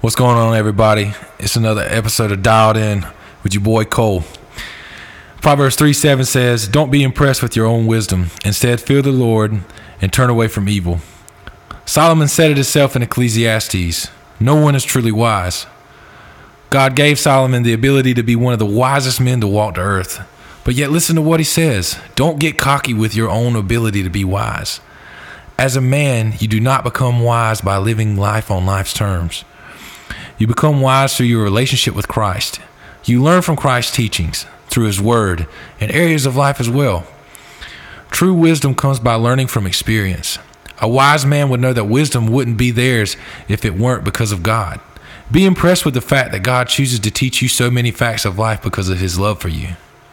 What's going on, everybody? It's another episode of Dialed In with your boy Cole. Proverbs 3 7 says, Don't be impressed with your own wisdom. Instead, fear the Lord and turn away from evil. Solomon said it himself in Ecclesiastes No one is truly wise. God gave Solomon the ability to be one of the wisest men to walk the earth. But yet, listen to what he says Don't get cocky with your own ability to be wise. As a man, you do not become wise by living life on life's terms. You become wise through your relationship with Christ. You learn from Christ's teachings, through His Word, and areas of life as well. True wisdom comes by learning from experience. A wise man would know that wisdom wouldn't be theirs if it weren't because of God. Be impressed with the fact that God chooses to teach you so many facts of life because of His love for you.